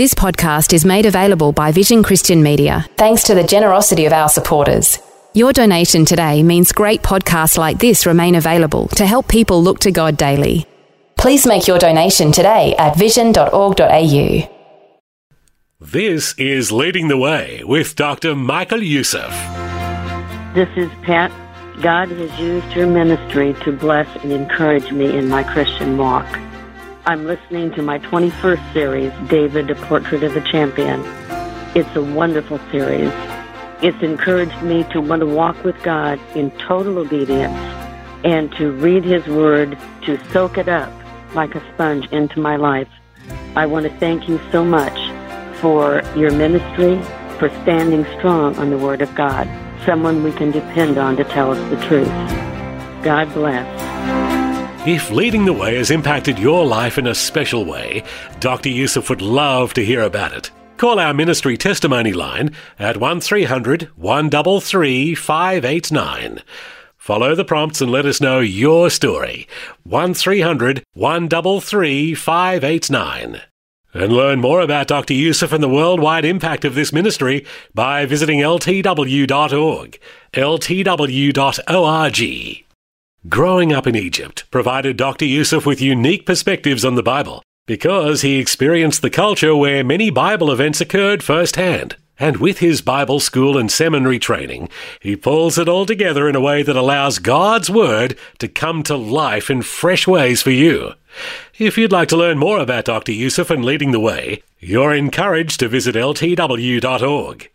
This podcast is made available by Vision Christian Media thanks to the generosity of our supporters. Your donation today means great podcasts like this remain available to help people look to God daily. Please make your donation today at vision.org.au. This is Leading the Way with Dr. Michael Youssef. This is Pat. God has used your ministry to bless and encourage me in my Christian walk. I'm listening to my 21st series, David, A Portrait of a Champion. It's a wonderful series. It's encouraged me to want to walk with God in total obedience and to read His Word, to soak it up like a sponge into my life. I want to thank you so much for your ministry, for standing strong on the Word of God, someone we can depend on to tell us the truth. God bless. If leading the way has impacted your life in a special way, Dr. Youssef would love to hear about it. Call our ministry testimony line at 1300 133 589. Follow the prompts and let us know your story. 1300 133 589. And learn more about Dr. Youssef and the worldwide impact of this ministry by visiting ltw.org. ltw.org. Growing up in Egypt provided Dr. Youssef with unique perspectives on the Bible because he experienced the culture where many Bible events occurred firsthand. And with his Bible school and seminary training, he pulls it all together in a way that allows God's Word to come to life in fresh ways for you. If you'd like to learn more about Dr. Youssef and leading the way, you're encouraged to visit ltw.org.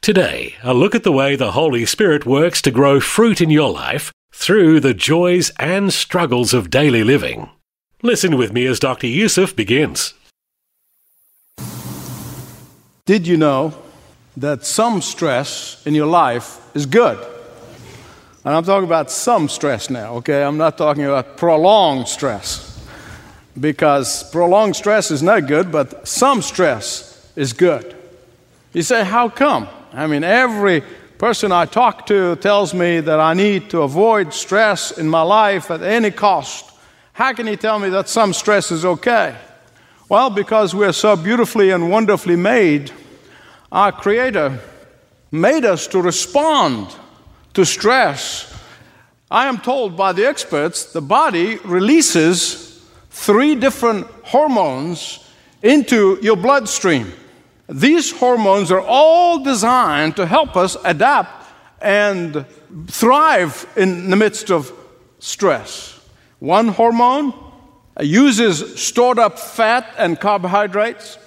Today, a look at the way the Holy Spirit works to grow fruit in your life through the joys and struggles of daily living. Listen with me as Dr. Youssef begins. Did you know that some stress in your life is good? And I'm talking about some stress now, okay? I'm not talking about prolonged stress. Because prolonged stress is not good, but some stress is good. You say, how come? I mean, every person I talk to tells me that I need to avoid stress in my life at any cost. How can he tell me that some stress is okay? Well, because we're so beautifully and wonderfully made, our Creator made us to respond to stress. I am told by the experts the body releases three different hormones into your bloodstream. These hormones are all designed to help us adapt and thrive in the midst of stress. One hormone uses stored up fat and carbohydrates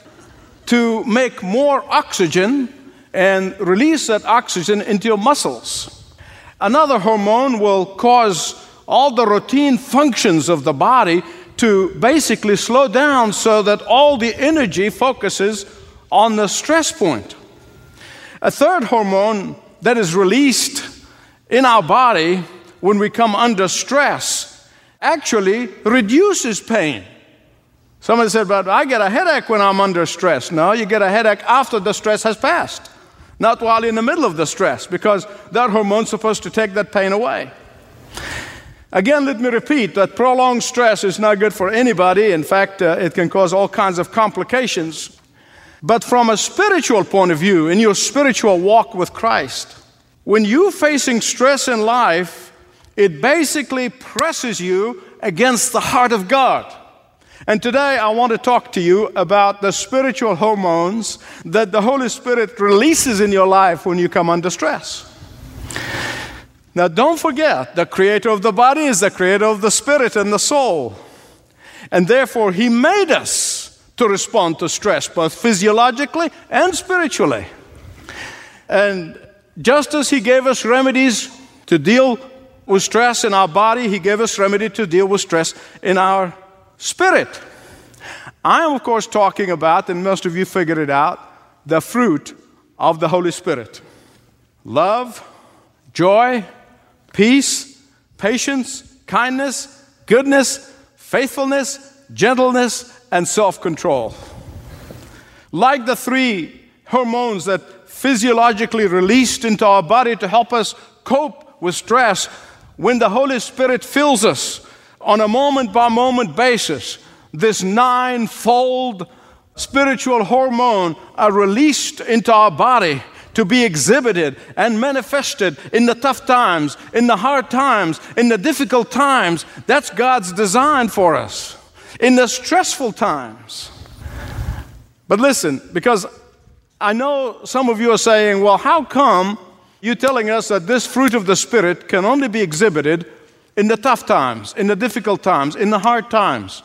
to make more oxygen and release that oxygen into your muscles. Another hormone will cause all the routine functions of the body to basically slow down so that all the energy focuses on the stress point. A third hormone that is released in our body when we come under stress actually reduces pain. Somebody said, But I get a headache when I'm under stress. No, you get a headache after the stress has passed, not while in the middle of the stress, because that hormone's supposed to take that pain away. Again, let me repeat that prolonged stress is not good for anybody. In fact, uh, it can cause all kinds of complications. But from a spiritual point of view, in your spiritual walk with Christ, when you're facing stress in life, it basically presses you against the heart of God. And today I want to talk to you about the spiritual hormones that the Holy Spirit releases in your life when you come under stress. Now, don't forget, the creator of the body is the creator of the spirit and the soul. And therefore, He made us to respond to stress, both physiologically and spiritually. And just as He gave us remedies to deal with stress in our body, He gave us remedy to deal with stress in our spirit. I am, of course, talking about, and most of you figured it out, the fruit of the Holy Spirit love, joy, peace, patience, kindness, goodness, faithfulness, gentleness, and self control. Like the three hormones that physiologically released into our body to help us cope with stress, when the Holy Spirit fills us on a moment by moment basis, this ninefold spiritual hormone are released into our body to be exhibited and manifested in the tough times, in the hard times, in the difficult times. That's God's design for us. In the stressful times. But listen, because I know some of you are saying, well, how come you telling us that this fruit of the Spirit can only be exhibited in the tough times, in the difficult times, in the hard times?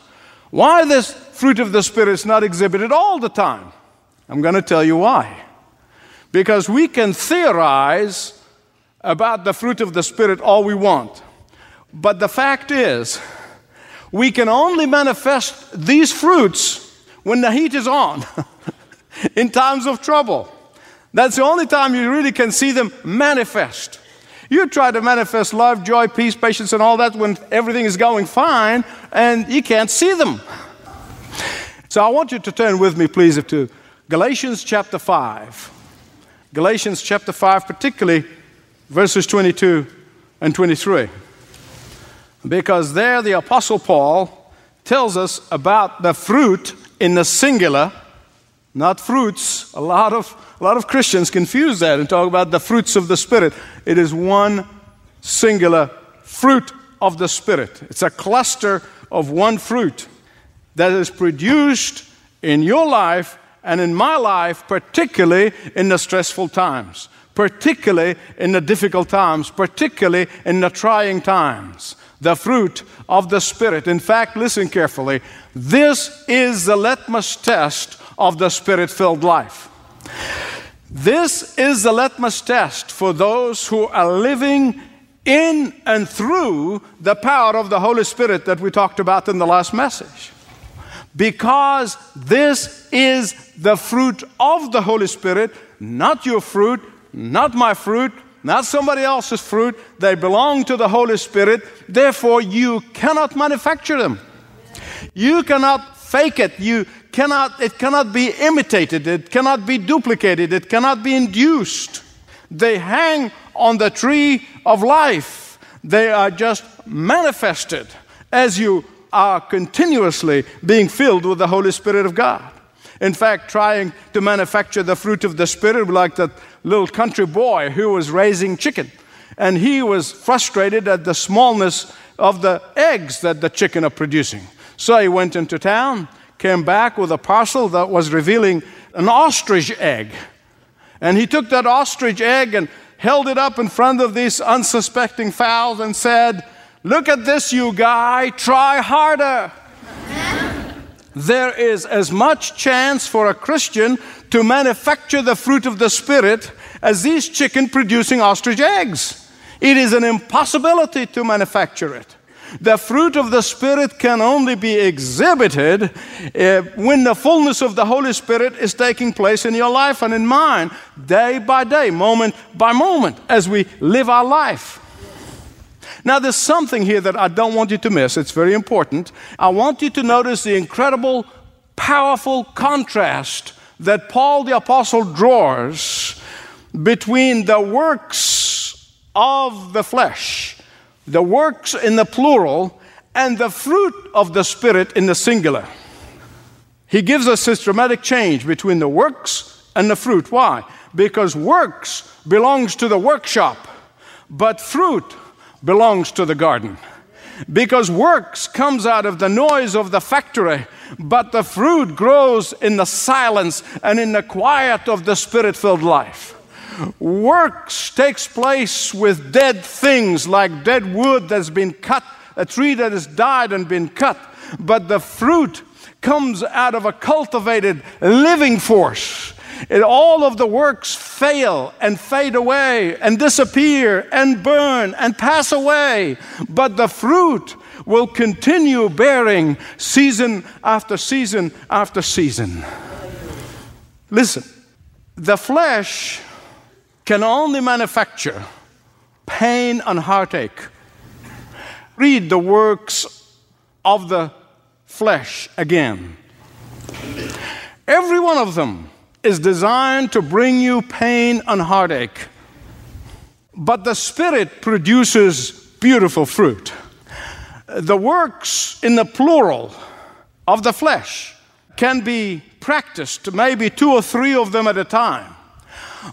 Why this fruit of the Spirit is not exhibited all the time? I'm going to tell you why. Because we can theorize about the fruit of the Spirit all we want. But the fact is, we can only manifest these fruits when the heat is on, in times of trouble. That's the only time you really can see them manifest. You try to manifest love, joy, peace, patience, and all that when everything is going fine and you can't see them. So I want you to turn with me, please, to Galatians chapter 5. Galatians chapter 5, particularly verses 22 and 23. Because there the Apostle Paul tells us about the fruit in the singular, not fruits. A lot of, a lot of Christians confuse that and talk about the fruits of the Spirit. It is one singular fruit of the Spirit, it's a cluster of one fruit that is produced in your life and in my life, particularly in the stressful times, particularly in the difficult times, particularly in the trying times. The fruit of the Spirit. In fact, listen carefully. This is the litmus test of the Spirit filled life. This is the litmus test for those who are living in and through the power of the Holy Spirit that we talked about in the last message because this is the fruit of the Holy Spirit, not your fruit, not my fruit, not somebody else's fruit. They belong to the Holy Spirit. Therefore, you cannot manufacture them. You cannot fake it. You cannot, it cannot be imitated. It cannot be duplicated. It cannot be induced. They hang on the tree of life. They are just manifested as you are continuously being filled with the Holy Spirit of God. In fact, trying to manufacture the fruit of the Spirit, like that little country boy who was raising chicken. And he was frustrated at the smallness of the eggs that the chicken are producing. So he went into town, came back with a parcel that was revealing an ostrich egg. And he took that ostrich egg and held it up in front of these unsuspecting fowls and said, Look at this, you guy, try harder. There is as much chance for a Christian to manufacture the fruit of the Spirit as these chicken producing ostrich eggs. It is an impossibility to manufacture it. The fruit of the Spirit can only be exhibited uh, when the fullness of the Holy Spirit is taking place in your life and in mine, day by day, moment by moment, as we live our life. Now, there's something here that I don't want you to miss. It's very important. I want you to notice the incredible, powerful contrast that Paul the Apostle draws between the works of the flesh, the works in the plural, and the fruit of the Spirit in the singular. He gives us a systematic change between the works and the fruit. Why? Because works belongs to the workshop, but fruit belongs to the garden. Because works comes out of the noise of the factory, but the fruit grows in the silence and in the quiet of the spirit filled life. Works takes place with dead things like dead wood that's been cut, a tree that has died and been cut, but the fruit comes out of a cultivated living force and all of the works fail and fade away and disappear and burn and pass away, but the fruit will continue bearing season after season after season. Listen, the flesh can only manufacture pain and heartache. Read the works of the flesh again. Every one of them is designed to bring you pain and heartache. But the Spirit produces beautiful fruit. The works in the plural of the flesh can be practiced, maybe two or three of them at a time.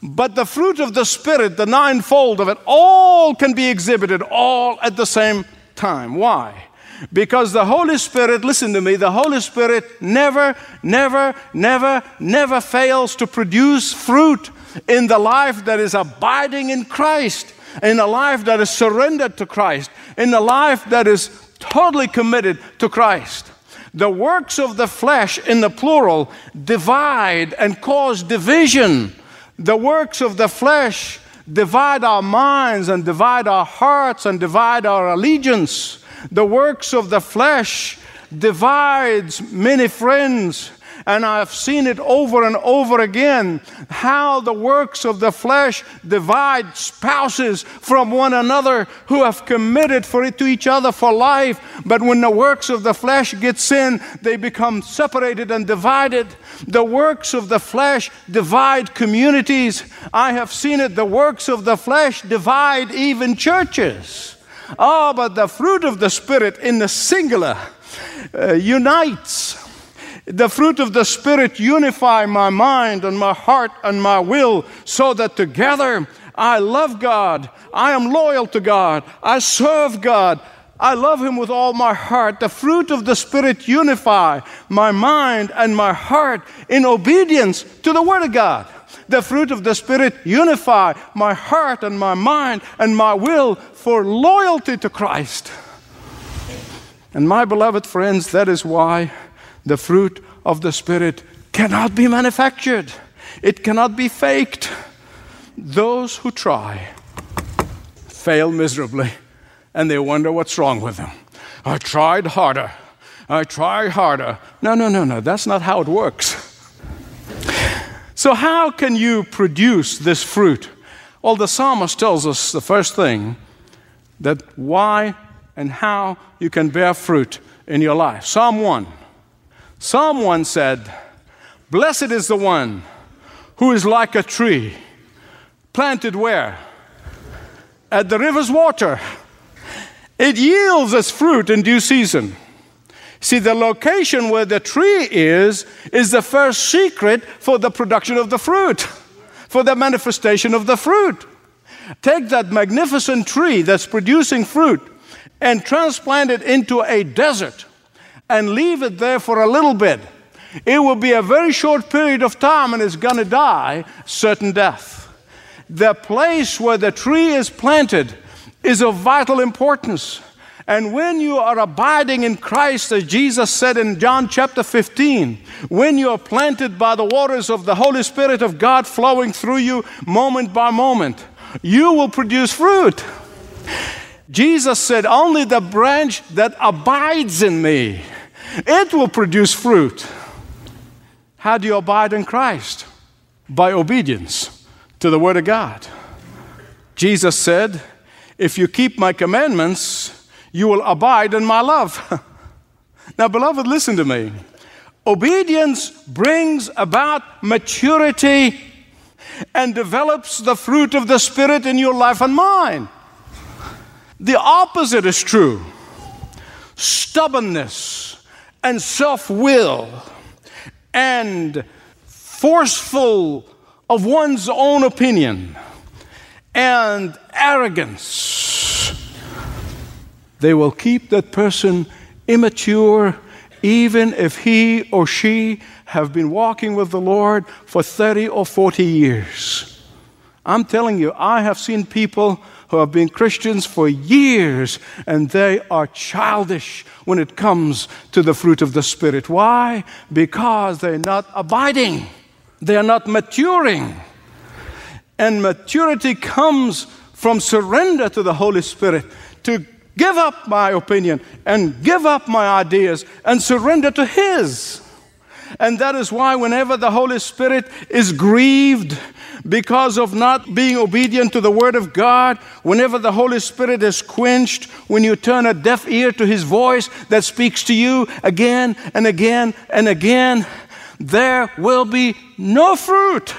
But the fruit of the Spirit, the ninefold of it, all can be exhibited all at the same time. Why? Because the Holy Spirit, listen to me, the Holy Spirit never, never, never, never fails to produce fruit in the life that is abiding in Christ, in a life that is surrendered to Christ, in a life that is totally committed to Christ. The works of the flesh, in the plural, divide and cause division. The works of the flesh divide our minds and divide our hearts and divide our allegiance. The works of the flesh divides many friends and I've seen it over and over again how the works of the flesh divide spouses from one another who have committed for it to each other for life. But when the works of the flesh get sin, they become separated and divided. The works of the flesh divide communities. I have seen it. The works of the flesh divide even churches. Oh, but the fruit of the Spirit in the singular uh, unites. The fruit of the Spirit unify my mind and my heart and my will so that together I love God, I am loyal to God, I serve God, I love Him with all my heart. The fruit of the Spirit unify my mind and my heart in obedience to the Word of God the fruit of the Spirit unify my heart and my mind and my will for loyalty to Christ. And my beloved friends, that is why the fruit of the Spirit cannot be manufactured, it cannot be faked. Those who try fail miserably and they wonder what's wrong with them. I tried harder. I tried harder. No, no, no, no. That's not how it works. So, how can you produce this fruit? Well, the psalmist tells us the first thing that why and how you can bear fruit in your life. Psalm 1. Psalm 1 said, Blessed is the one who is like a tree planted where? At the river's water. It yields its fruit in due season. See, the location where the tree is, is the first secret for the production of the fruit, for the manifestation of the fruit. Take that magnificent tree that's producing fruit and transplant it into a desert and leave it there for a little bit. It will be a very short period of time and it's going to die certain death. The place where the tree is planted is of vital importance. And when you are abiding in Christ, as Jesus said in John chapter 15, when you are planted by the waters of the Holy Spirit of God flowing through you moment by moment, you will produce fruit. Jesus said, Only the branch that abides in me, it will produce fruit. How do you abide in Christ? By obedience to the Word of God. Jesus said, If you keep my commandments, you will abide in my love. now, beloved, listen to me. Obedience brings about maturity and develops the fruit of the Spirit in your life and mine. The opposite is true stubbornness and self will and forceful of one's own opinion and arrogance they will keep that person immature even if he or she have been walking with the Lord for 30 or 40 years. I'm telling you, I have seen people who have been Christians for years and they are childish when it comes to the fruit of the Spirit. Why? Because they're not abiding, they are not maturing. And maturity comes from surrender to the Holy Spirit, to give up my opinion and give up my ideas and surrender to His. And that is why, whenever the Holy Spirit is grieved, because of not being obedient to the Word of God, whenever the Holy Spirit is quenched, when you turn a deaf ear to His voice that speaks to you again and again and again, there will be no fruit.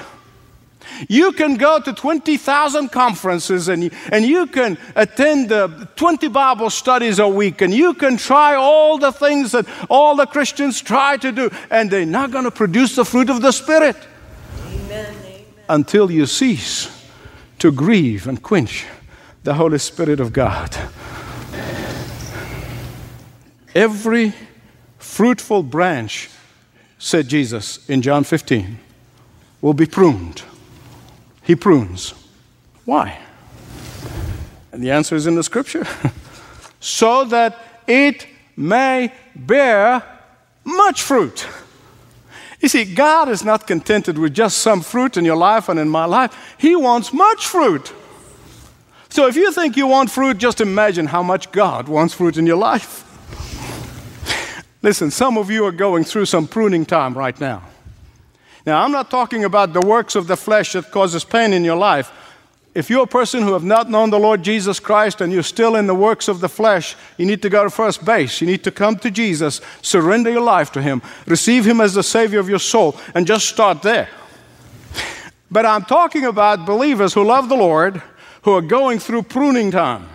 You can go to 20,000 conferences and, and you can attend uh, 20 Bible studies a week and you can try all the things that all the Christians try to do, and they're not going to produce the fruit of the Spirit Amen. until you cease to grieve and quench the Holy Spirit of God. Every fruitful branch, said Jesus in John 15, will be pruned he prunes. Why? And the answer is in the scripture so that it may bear much fruit. You see, God is not contented with just some fruit in your life and in my life, He wants much fruit. So if you think you want fruit, just imagine how much God wants fruit in your life. Listen, some of you are going through some pruning time right now. Now, I'm not talking about the works of the flesh that causes pain in your life. If you're a person who have not known the Lord Jesus Christ and you're still in the works of the flesh, you need to go to first base. You need to come to Jesus, surrender your life to Him, receive Him as the Savior of your soul, and just start there. But I'm talking about believers who love the Lord, who are going through pruning time,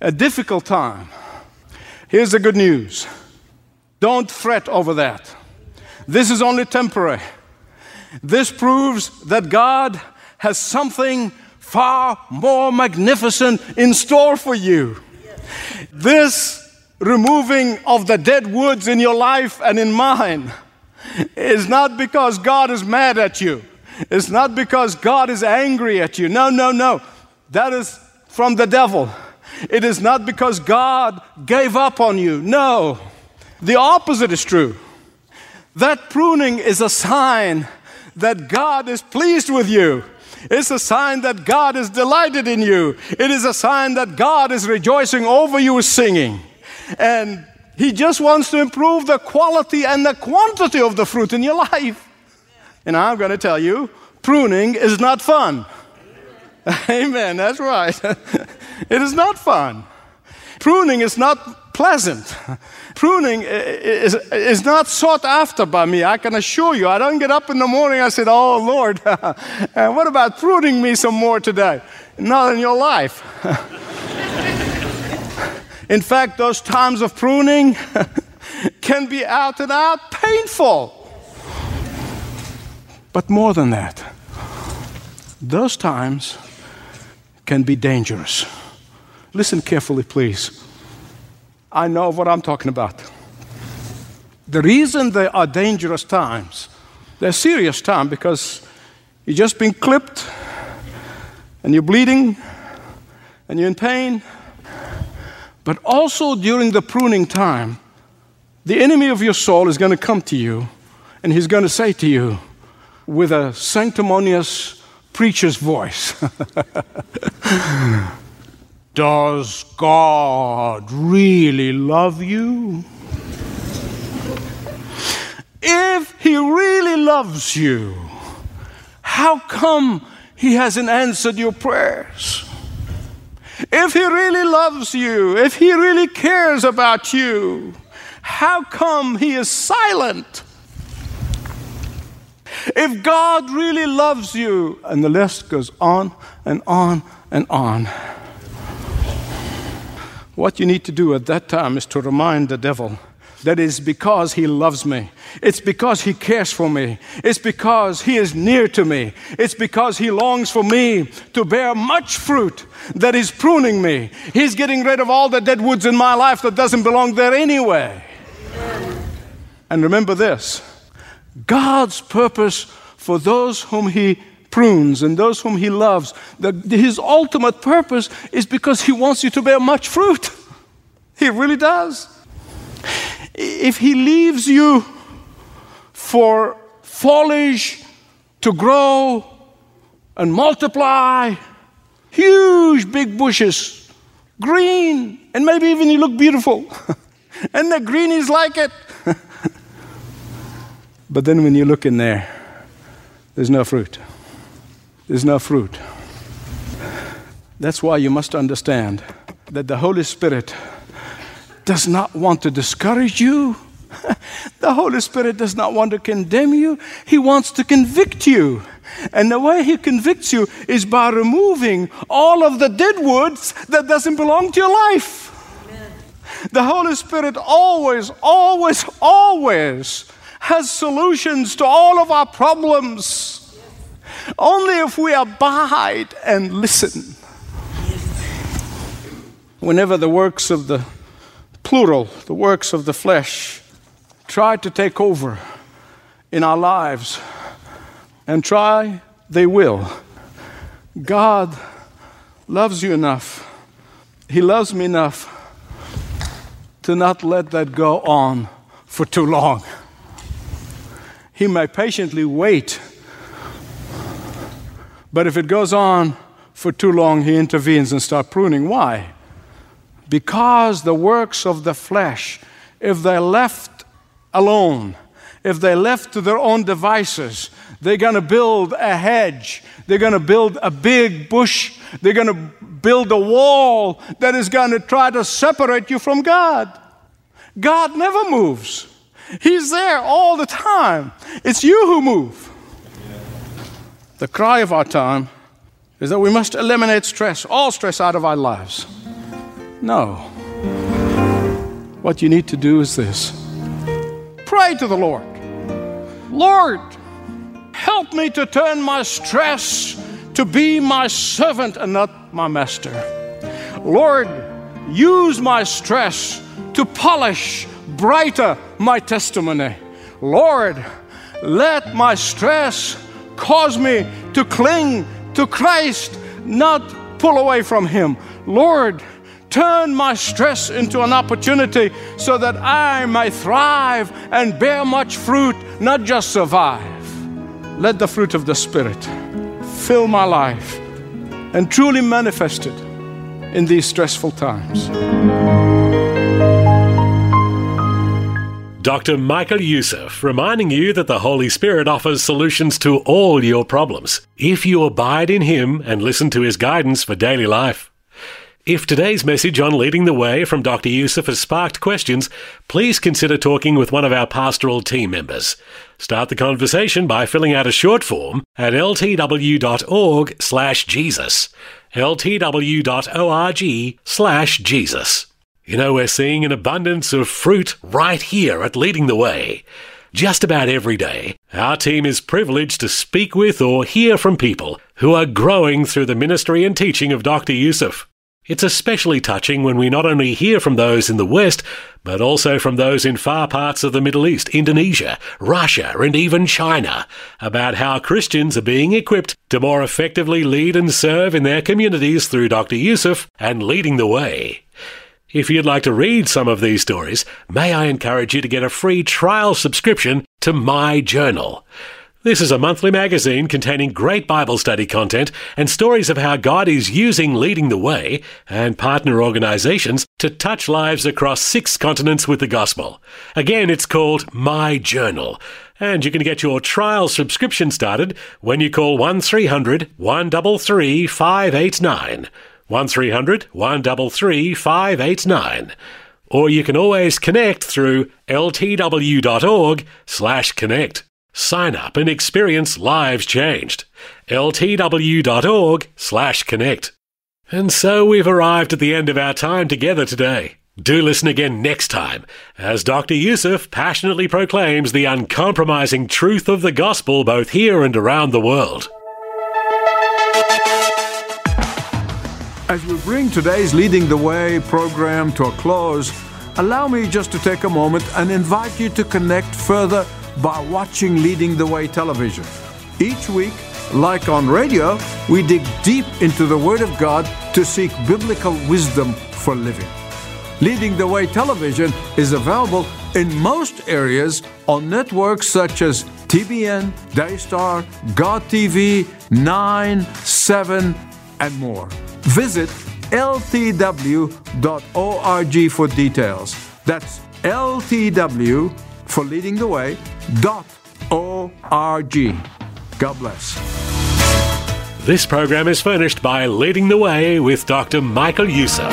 a difficult time. Here's the good news don't fret over that. This is only temporary. This proves that God has something far more magnificent in store for you. This removing of the dead woods in your life and in mine is not because God is mad at you. It's not because God is angry at you. No, no, no. That is from the devil. It is not because God gave up on you. No. The opposite is true. That pruning is a sign that God is pleased with you. It's a sign that God is delighted in you. It is a sign that God is rejoicing over you singing. And He just wants to improve the quality and the quantity of the fruit in your life. And I'm going to tell you, pruning is not fun. Amen, that's right. it is not fun. Pruning is not pleasant pruning is, is not sought after by me. I can assure you. I don't get up in the morning, I said, Oh Lord, what about pruning me some more today? Not in your life. in fact, those times of pruning can be out and out painful. But more than that, those times can be dangerous. Listen carefully, please. I know what I'm talking about. The reason they are dangerous times, they're serious times because you've just been clipped and you're bleeding and you're in pain. But also during the pruning time, the enemy of your soul is going to come to you and he's going to say to you with a sanctimonious preacher's voice Does God really love you? If He really loves you, how come He hasn't answered your prayers? If He really loves you, if He really cares about you, how come He is silent? If God really loves you, and the list goes on and on and on. What you need to do at that time is to remind the devil that it's because he loves me. It's because he cares for me. It's because he is near to me. It's because he longs for me to bear much fruit that is pruning me. He's getting rid of all the dead woods in my life that doesn't belong there anyway. And remember this God's purpose for those whom he prunes and those whom he loves, that his ultimate purpose is because he wants you to bear much fruit. He really does. If he leaves you for foliage to grow and multiply, huge big bushes, green, and maybe even you look beautiful, and the greenies like it. but then when you look in there, there's no fruit. There's no fruit. That's why you must understand that the Holy Spirit does not want to discourage you. the Holy Spirit does not want to condemn you. He wants to convict you. And the way He convicts you is by removing all of the dead woods that doesn't belong to your life. The Holy Spirit always, always, always has solutions to all of our problems. Only if we abide and listen. Whenever the works of the plural, the works of the flesh, try to take over in our lives, and try they will. God loves you enough. He loves me enough to not let that go on for too long. He may patiently wait, but if it goes on for too long, he intervenes and starts pruning. Why? Because the works of the flesh, if they're left alone, if they're left to their own devices, they're going to build a hedge. They're going to build a big bush. They're going to build a wall that is going to try to separate you from God. God never moves, He's there all the time. It's you who move. The cry of our time is that we must eliminate stress, all stress out of our lives. No. What you need to do is this pray to the Lord Lord, help me to turn my stress to be my servant and not my master. Lord, use my stress to polish brighter my testimony. Lord, let my stress cause me to cling to Christ, not pull away from Him. Lord, turn my stress into an opportunity so that I may thrive and bear much fruit, not just survive. Let the fruit of the Spirit fill my life and truly manifest it in these stressful times. Dr. Michael Youssef reminding you that the Holy Spirit offers solutions to all your problems if you abide in Him and listen to His guidance for daily life. If today's message on leading the way from Dr. Youssef has sparked questions, please consider talking with one of our pastoral team members. Start the conversation by filling out a short form at ltw.org slash Jesus. ltw.org slash Jesus. You know, we're seeing an abundance of fruit right here at Leading the Way. Just about every day, our team is privileged to speak with or hear from people who are growing through the ministry and teaching of Dr. Youssef. It's especially touching when we not only hear from those in the West, but also from those in far parts of the Middle East, Indonesia, Russia, and even China, about how Christians are being equipped to more effectively lead and serve in their communities through Dr. Youssef and leading the way. If you'd like to read some of these stories, may I encourage you to get a free trial subscription to My Journal. This is a monthly magazine containing great Bible study content and stories of how God is using Leading the Way and partner organizations to touch lives across six continents with the gospel. Again, it's called My Journal. And you can get your trial subscription started when you call 1300 133 589. 1300 133 589. Or you can always connect through ltw.org slash connect. Sign up and experience lives changed. ltw.org slash connect. And so we've arrived at the end of our time together today. Do listen again next time as Dr. Youssef passionately proclaims the uncompromising truth of the gospel both here and around the world. As we bring today's Leading the Way program to a close, allow me just to take a moment and invite you to connect further by watching Leading the Way television. Each week, like on radio, we dig deep into the Word of God to seek biblical wisdom for living. Leading the Way television is available in most areas on networks such as TBN, Daystar, God TV, 9, 7, and more. Visit ltw.org for details. That's ltw for leading the way dot org. God bless. This program is furnished by Leading the Way with Dr. Michael Youssef.